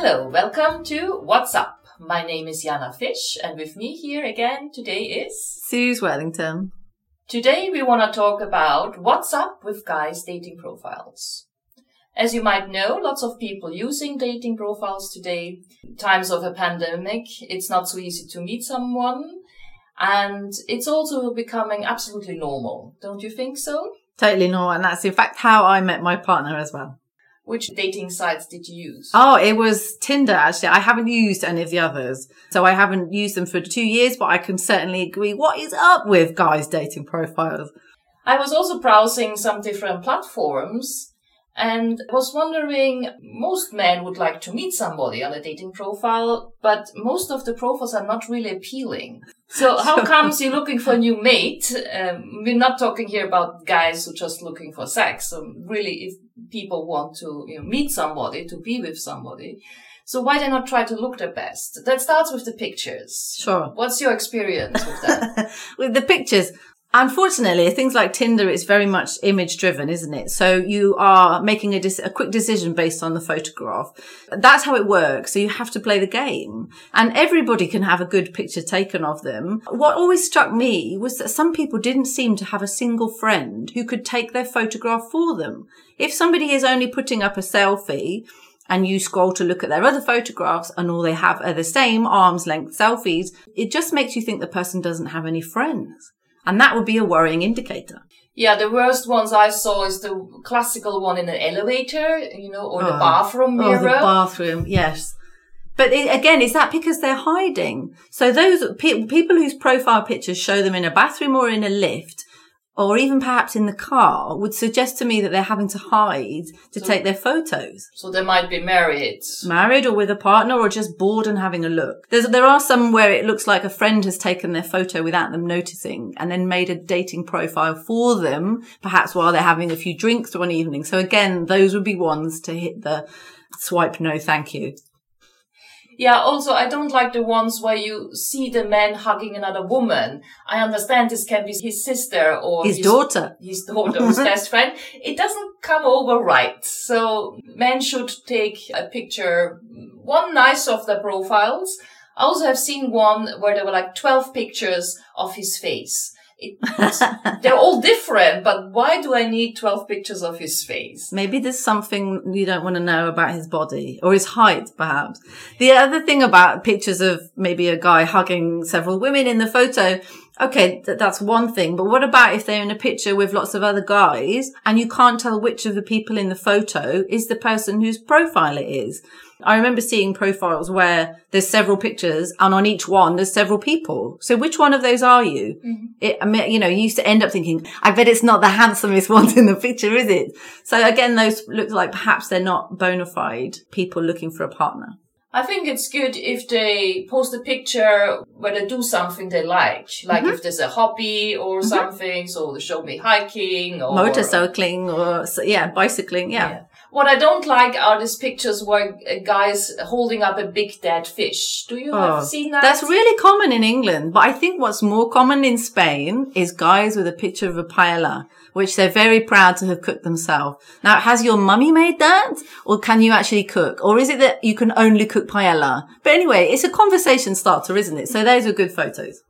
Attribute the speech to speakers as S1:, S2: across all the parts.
S1: Hello, welcome to What's Up. My name is Jana Fish, and with me here again today is
S2: Suze Wellington.
S1: Today we want to talk about what's up with guys' dating profiles. As you might know, lots of people using dating profiles today. Times of a pandemic, it's not so easy to meet someone. And it's also becoming absolutely normal. Don't you think so?
S2: Totally normal. And that's in fact how I met my partner as well.
S1: Which dating sites did you use?
S2: Oh, it was Tinder actually. I haven't used any of the others. So I haven't used them for two years, but I can certainly agree. What is up with guys' dating profiles?
S1: I was also browsing some different platforms and was wondering most men would like to meet somebody on a dating profile, but most of the profiles are not really appealing. So how comes you're looking for a new mate? Um, we're not talking here about guys who are just looking for sex. So really, if people want to you know, meet somebody, to be with somebody, so why they not try to look their best? That starts with the pictures.
S2: Sure.
S1: What's your experience with that?
S2: with the pictures, Unfortunately, things like Tinder, it's very much image driven, isn't it? So you are making a, a, quick decision based on the photograph. That's how it works. So you have to play the game and everybody can have a good picture taken of them. What always struck me was that some people didn't seem to have a single friend who could take their photograph for them. If somebody is only putting up a selfie, and you scroll to look at their other photographs and all they have are the same arm's length selfies, it just makes you think the person doesn't have any friends. And that would be a worrying indicator.
S1: Yeah, the worst ones I saw is the classical one in an elevator, you know, or the oh. bathroom mirror.
S2: Oh, the bathroom, yes. But it, again, is that because they're hiding? So those pe- people whose profile pictures show them in a bathroom or in a lift or even perhaps in the car would suggest to me that they're having to hide to so, take their photos.
S1: So they might be married.
S2: Married or with a partner or just bored and having a look. There's, there are some where it looks like a friend has taken their photo without them noticing and then made a dating profile for them, perhaps while they're having a few drinks one evening. So again, those would be ones to hit the swipe no thank you.
S1: Yeah, also, I don't like the ones where you see the man hugging another woman. I understand this can be his sister or
S2: his, his daughter,
S1: his daughter, his best friend. It doesn't come over right. So men should take a picture, one nice of the profiles. I also have seen one where there were like 12 pictures of his face. They're all different, but why do I need 12 pictures of his face?
S2: Maybe there's something you don't want to know about his body or his height, perhaps. The other thing about pictures of maybe a guy hugging several women in the photo, okay, th- that's one thing. But what about if they're in a picture with lots of other guys and you can't tell which of the people in the photo is the person whose profile it is? I remember seeing profiles where there's several pictures and on each one there's several people. So which one of those are you? Mm-hmm. It, I mean, you know, you used to end up thinking, I bet it's not the handsomest ones in the picture, is it? So again, those look like perhaps they're not bona fide people looking for a partner.
S1: I think it's good if they post a picture where they do something they like, like mm-hmm. if there's a hobby or mm-hmm. something. So they show me hiking or
S2: motorcycling or yeah, bicycling. Yeah. yeah.
S1: What I don't like are these pictures where guys holding up a big dead fish. Do you oh, have seen that?
S2: That's really common in England, but I think what's more common in Spain is guys with a picture of a paella, which they're very proud to have cooked themselves. Now, has your mummy made that? Or can you actually cook? Or is it that you can only cook paella? But anyway, it's a conversation starter, isn't it? So those are good photos.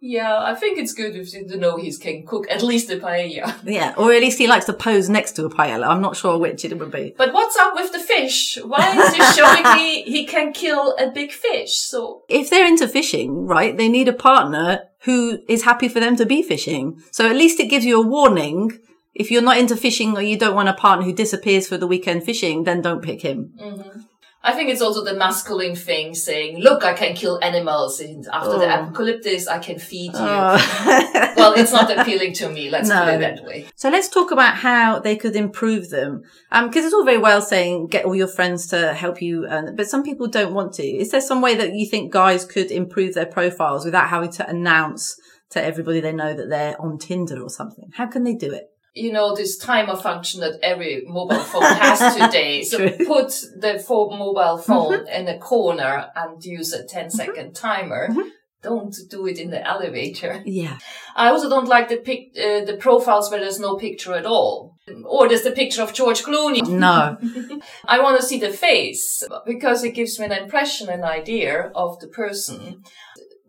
S1: Yeah, I think it's good if to know he can cook at least a paella.
S2: Yeah, or at least he likes to pose next to a paella. I'm not sure which it would be.
S1: But what's up with the fish? Why is he showing me he can kill a big fish? So
S2: if they're into fishing, right, they need a partner who is happy for them to be fishing. So at least it gives you a warning. If you're not into fishing or you don't want a partner who disappears for the weekend fishing, then don't pick him.
S1: Mm-hmm. I think it's also the masculine thing saying, look, I can kill animals and after oh. the apocalypse, I can feed you. Oh. well, it's not appealing to me. Let's no. put it that way.
S2: So let's talk about how they could improve them. Um, cause it's all very well saying get all your friends to help you. But some people don't want to. Is there some way that you think guys could improve their profiles without having to announce to everybody they know that they're on Tinder or something? How can they do it?
S1: You know, this timer function that every mobile phone has today. so put the mobile phone mm-hmm. in a corner and use a 10 second mm-hmm. timer. Mm-hmm. don't do it in the elevator.
S2: Yeah.
S1: I also don't like the pic, uh, the profiles where there's no picture at all. Or there's the picture of George Clooney.
S2: No.
S1: I want to see the face because it gives me an impression, an idea of the person.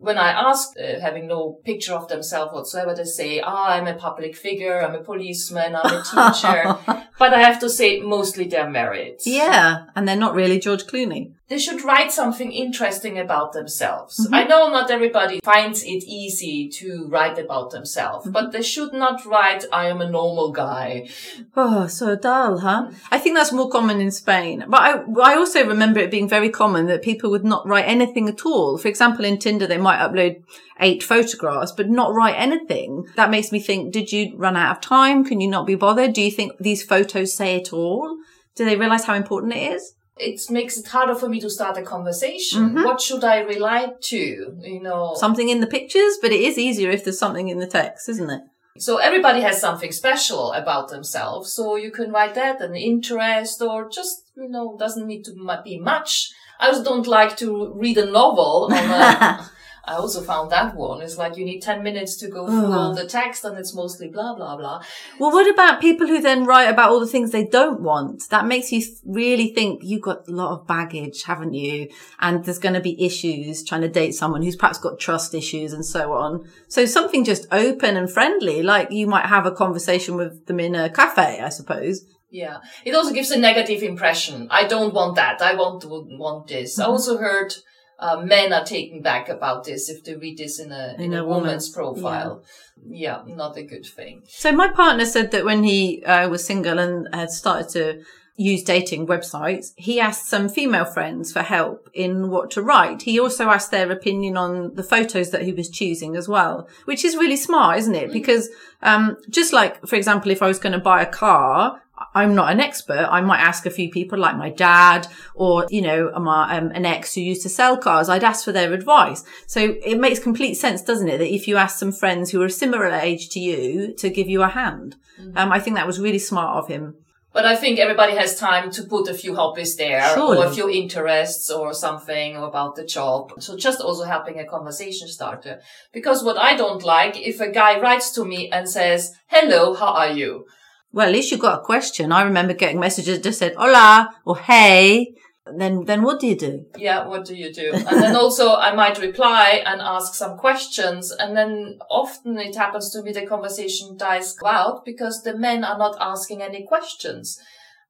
S1: When I ask, uh, having no picture of themselves whatsoever, they say, ah, I'm a public figure, I'm a policeman, I'm a teacher. but I have to say, mostly they're married.
S2: yeah. And they're not really George Clooney.
S1: They should write something interesting about themselves.
S2: Mm-hmm.
S1: I know not everybody finds it easy to write about themselves,
S2: Mm-hmm.
S1: but they should not write, I am a normal guy.
S2: Oh, so dull, huh? I think that's more common in Spain. But I, I also remember it being very common that people would not write anything at all. For example, in Tinder, they might upload eight photographs, but not write anything. That makes me think, did you run out of time? Can you not be bothered? Do you think these photos say it all? Do they realize how important it is?
S1: It makes it harder for me to start a conversation.
S2: Mm-hmm.
S1: What should I rely to? You know,
S2: Something in the pictures, but it is easier if there's something in the text, isn't it?
S1: so everybody has something special about themselves. So you can write that, an interest, or just, you know, doesn't need to be much. I also don't like to read a novel on a, I also found that one. It's like you need 10 minutes to go through all oh. the text and it's mostly blah, blah, blah.
S2: Well, what about people who then write about all the things they don't want? That makes you really think you've got a lot of baggage, haven't you? And there's going to be issues trying to date someone who's perhaps got trust issues and so on. So something just open and friendly, like you might have a conversation with them in a cafe, I suppose.
S1: Yeah. It also gives a negative impression. I don't want that. I want to want this. I mm-hmm. also heard uh, men are taken back about this if they read this in a, in, a, woman's profile. Yeah. not a good thing.
S2: So my partner said that when he uh, was single and had started to use dating websites, he asked some female friends for help in what to write. He also asked their opinion on the photos that he was choosing as well, which is really smart, isn't it? Because, um, just like, for example, if I was going to buy a car, I'm not an expert. I might ask a few people like my dad or, you know, my, um, an ex who used to sell cars. I'd ask for their advice. So it makes complete sense, doesn't it? That if you ask some friends who are a similar age to you to give you a hand. Um, I think that was really smart of him.
S1: But I think everybody has time to put a few hobbies there
S2: Surely.
S1: or a few interests or something or about the job. So just also helping a conversation starter. Because what I don't like, if a guy writes to me and says, hello, how are you?
S2: Well, at least you got a question. I remember getting messages that just said "hola" or "hey." Then, then what do you do?
S1: Yeah, what do you do? And then also I might reply and ask some questions. And then often it happens to me the conversation dies out because the men are not asking any questions.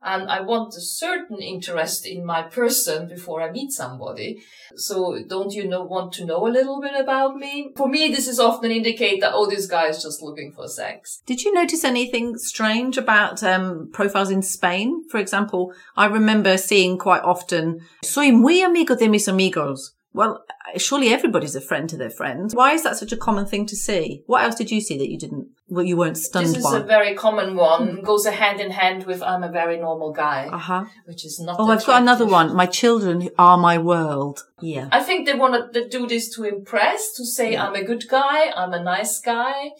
S1: And I want a certain interest in my person before I meet somebody. So don't you know, want to know a little bit about me? For me, this is often an indicator, oh, this guy is just looking for sex.
S2: Did you notice anything strange about um, profiles in Spain? For example, I remember seeing quite often, soy muy amigo de mis amigos. Well, surely everybody's a friend to their friends. Why is that such a common thing to see? What else did you see that you didn't, well, you weren't stunned
S1: This is
S2: by?
S1: a very common one. Goes hand in hand with I'm a very normal guy,
S2: uh huh.
S1: which is not.
S2: Oh, I've got another one. My children are my world. Yeah.
S1: I think they want to do this to impress, to say I'm a good guy, I'm a nice guy.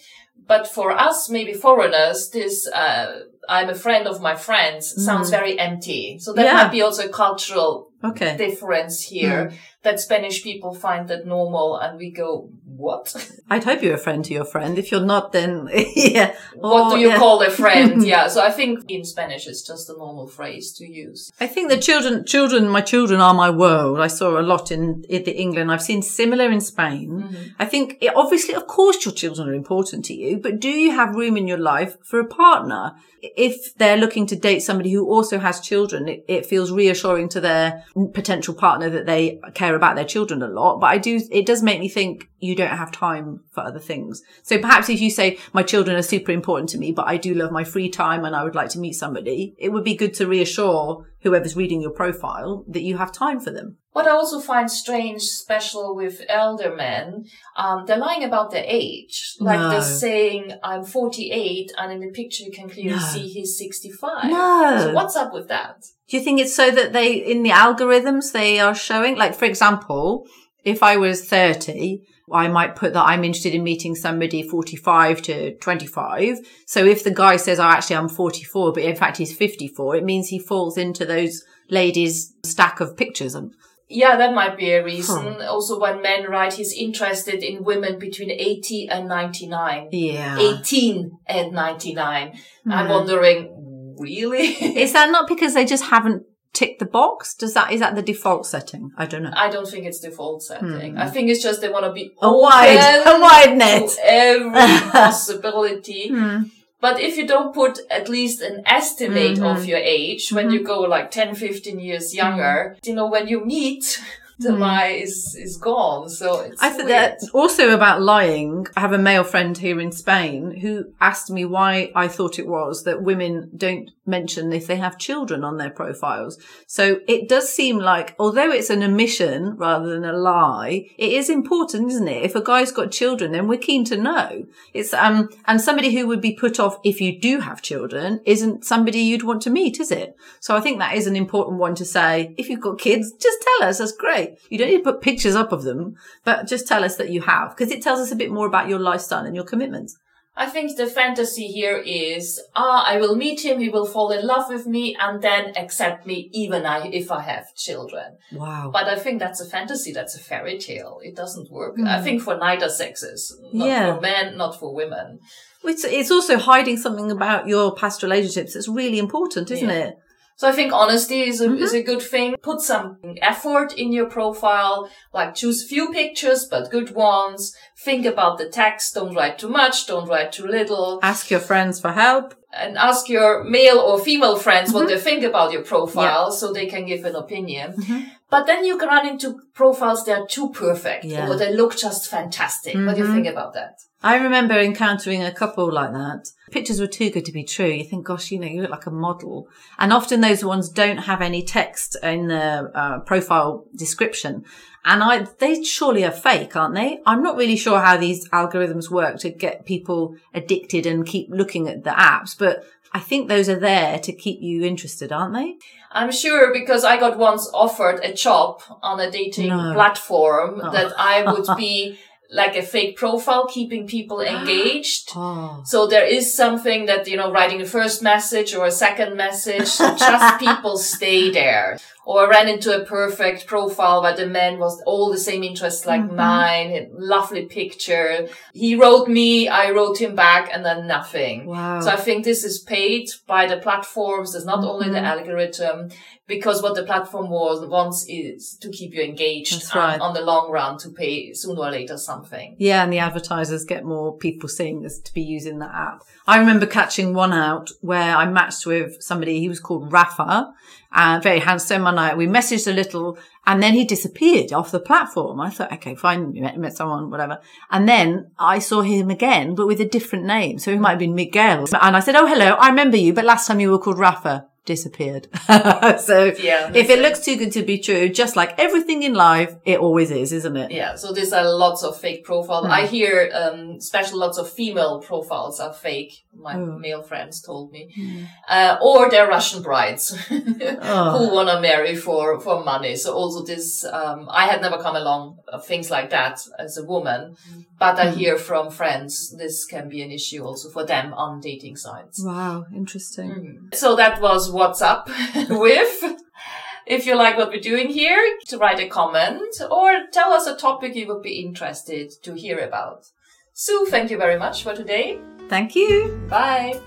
S1: But for us, maybe foreigners, this uh, I'm a friend of my friends sounds very empty. So that
S2: Yeah.
S1: might be also a cultural
S2: Okay.
S1: difference here that Spanish people find that normal, and we go, "What?
S2: I'd hope you're a friend to your friend. If you're not, then yeah.
S1: what do oh, you
S2: yeah.
S1: call a friend?" yeah. So I think in Spanish it's just a normal phrase to use.
S2: I think the children, children, my children are my world. I saw a lot in, in the England. I've seen similar in Spain. Mm-hmm. I think it, obviously, of course, your children are important to you, but do you have room in your life for a partner? If they're looking to date somebody who also has children, it, it feels reassuring to their potential partner that they care about their children a lot. But I do, it does make me think you don't have time for other things. So perhaps if you say my children are super important to me, but I do love my free time and I would like to meet somebody, it would be good to reassure whoever's reading your profile that you have time for them.
S1: What I also find strange, special with elder men, um, they're lying about their age. Like
S2: No.
S1: they're saying, I'm 48, and in the picture you can clearly
S2: No.
S1: see he's 65.
S2: No.
S1: So what's up with that?
S2: Do you think it's so that they, in the algorithms, they are showing, like, for example, if I was 30, I might put that I'm interested in meeting somebody 45 to 25. So if the guy says, oh, actually, I'm 44, but in fact he's 54, it means he falls into those ladies' stack of pictures. And
S1: Yeah, that might be a reason. Also, when men write he's interested in women between 80 and 99.
S2: Yeah.
S1: 18 and 99. I'm
S2: Hmm.
S1: wondering, really?
S2: Is that not because they just haven't ticked the box? Does that, is that the default setting? I don't know.
S1: I don't think it's default setting. I think it's just they want to be.
S2: A wide- a wide net.
S1: every possibility.
S2: Hmm.
S1: But if you don't put at least an estimate
S2: Mm-hmm.
S1: of your age, when you go like 10, 15 years younger, you know, when you meet, the lie is, is gone. So it's.
S2: I think that also about lying. I have a male friend here in Spain who asked me why I thought it was that women don't mention if they have children on their profiles. So it does seem like, although it's an omission rather than a lie, it is important, isn't it? If a guy's got children, then we're keen to know. It's, um, and somebody who would be put off if you do have children isn't somebody you'd want to meet, is it? So I think that is an important one to say. If you've got kids, just tell us. That's great. You don't need to put pictures up of them, but just tell us that you have because it tells us a bit more about your lifestyle and your commitments.
S1: I think the fantasy here is, ah, I will meet him, he will fall in love with me, and then accept me even I, if I have children.
S2: Wow.
S1: But I think that's a fantasy, that's a fairy tale. It doesn't work. I think for neither sexes. Not
S2: Yeah.
S1: for men, not for women.
S2: It's, it's also hiding something about your past relationships that's really important, isn't
S1: Yeah.
S2: it?
S1: So I think honesty is a,
S2: Mm-hmm.
S1: is a good thing. Put some effort in your profile, like choose few pictures, but good ones. Think about the text. Don't write too much. Don't write too little.
S2: Ask your friends for help.
S1: And ask your male or female friends
S2: Mm-hmm.
S1: what they think about your profile so they can give an opinion.
S2: Mm-hmm.
S1: But then you can run into profiles that are too perfect
S2: Yeah. Mm-hmm.
S1: or they look just fantastic. What do you think about that?
S2: I remember encountering a couple like that. Pictures were too good to be true. You think, gosh, you know, you look like a model. And often those ones don't have any text in the uh, profile description. And I, they surely are fake, aren't they? I'm not really sure how these algorithms work to get people addicted and keep looking at the apps, but I think those are there to keep you interested, aren't they?
S1: I'm sure because I got once offered a job on a dating
S2: No.
S1: platform
S2: Oh.
S1: that I would be like a fake profile, keeping people engaged.
S2: Oh.
S1: So there is something that, you know, writing a first message or a second message, just people stay there. Or ran into a perfect profile where the man was all the same interests like
S2: Mm-hmm.
S1: mine, lovely picture. He wrote me, I wrote him back and then nothing.
S2: Wow.
S1: So I think this is paid by the platforms. There's not only the
S2: Mm-hmm.
S1: algorithm because what the platform was, wants is to keep you engaged
S2: right.
S1: on the long run to pay sooner or later something.
S2: Yeah, and the advertisers get more people seeing this to be using the app. I remember catching one out where I matched with somebody, he was called Rafa, uh, very handsome, and I, we messaged a little, and then he disappeared off the platform. I thought, okay, fine, you met, met someone, whatever. And then I saw him again, but with a different name. So he might have been Miguel. And I said, oh, hello, I remember you, but last time you were called Rafa. Disappeared. so
S1: Yeah,
S2: if it looks too good to be true, just like everything in life, it always is, isn't it?
S1: Yeah, so these are lots of fake profiles.
S2: Hmm.
S1: I hear, um, especially lots of female profiles are fake. My
S2: Oh.
S1: male friends told me,
S2: Hmm.
S1: uh, or they're Russian brides
S2: Oh.
S1: who want to marry for for money. So also this, um, I had never come along of things like that as a woman, but. I hear from friends this can be an issue also for them on dating sites.
S2: Wow, interesting.
S1: Mm. So that was what's up with. If you like what we're doing here, to write a comment or tell us a topic you would be interested to hear about. Sue, thank you very much for today.
S2: Thank you.
S1: Bye.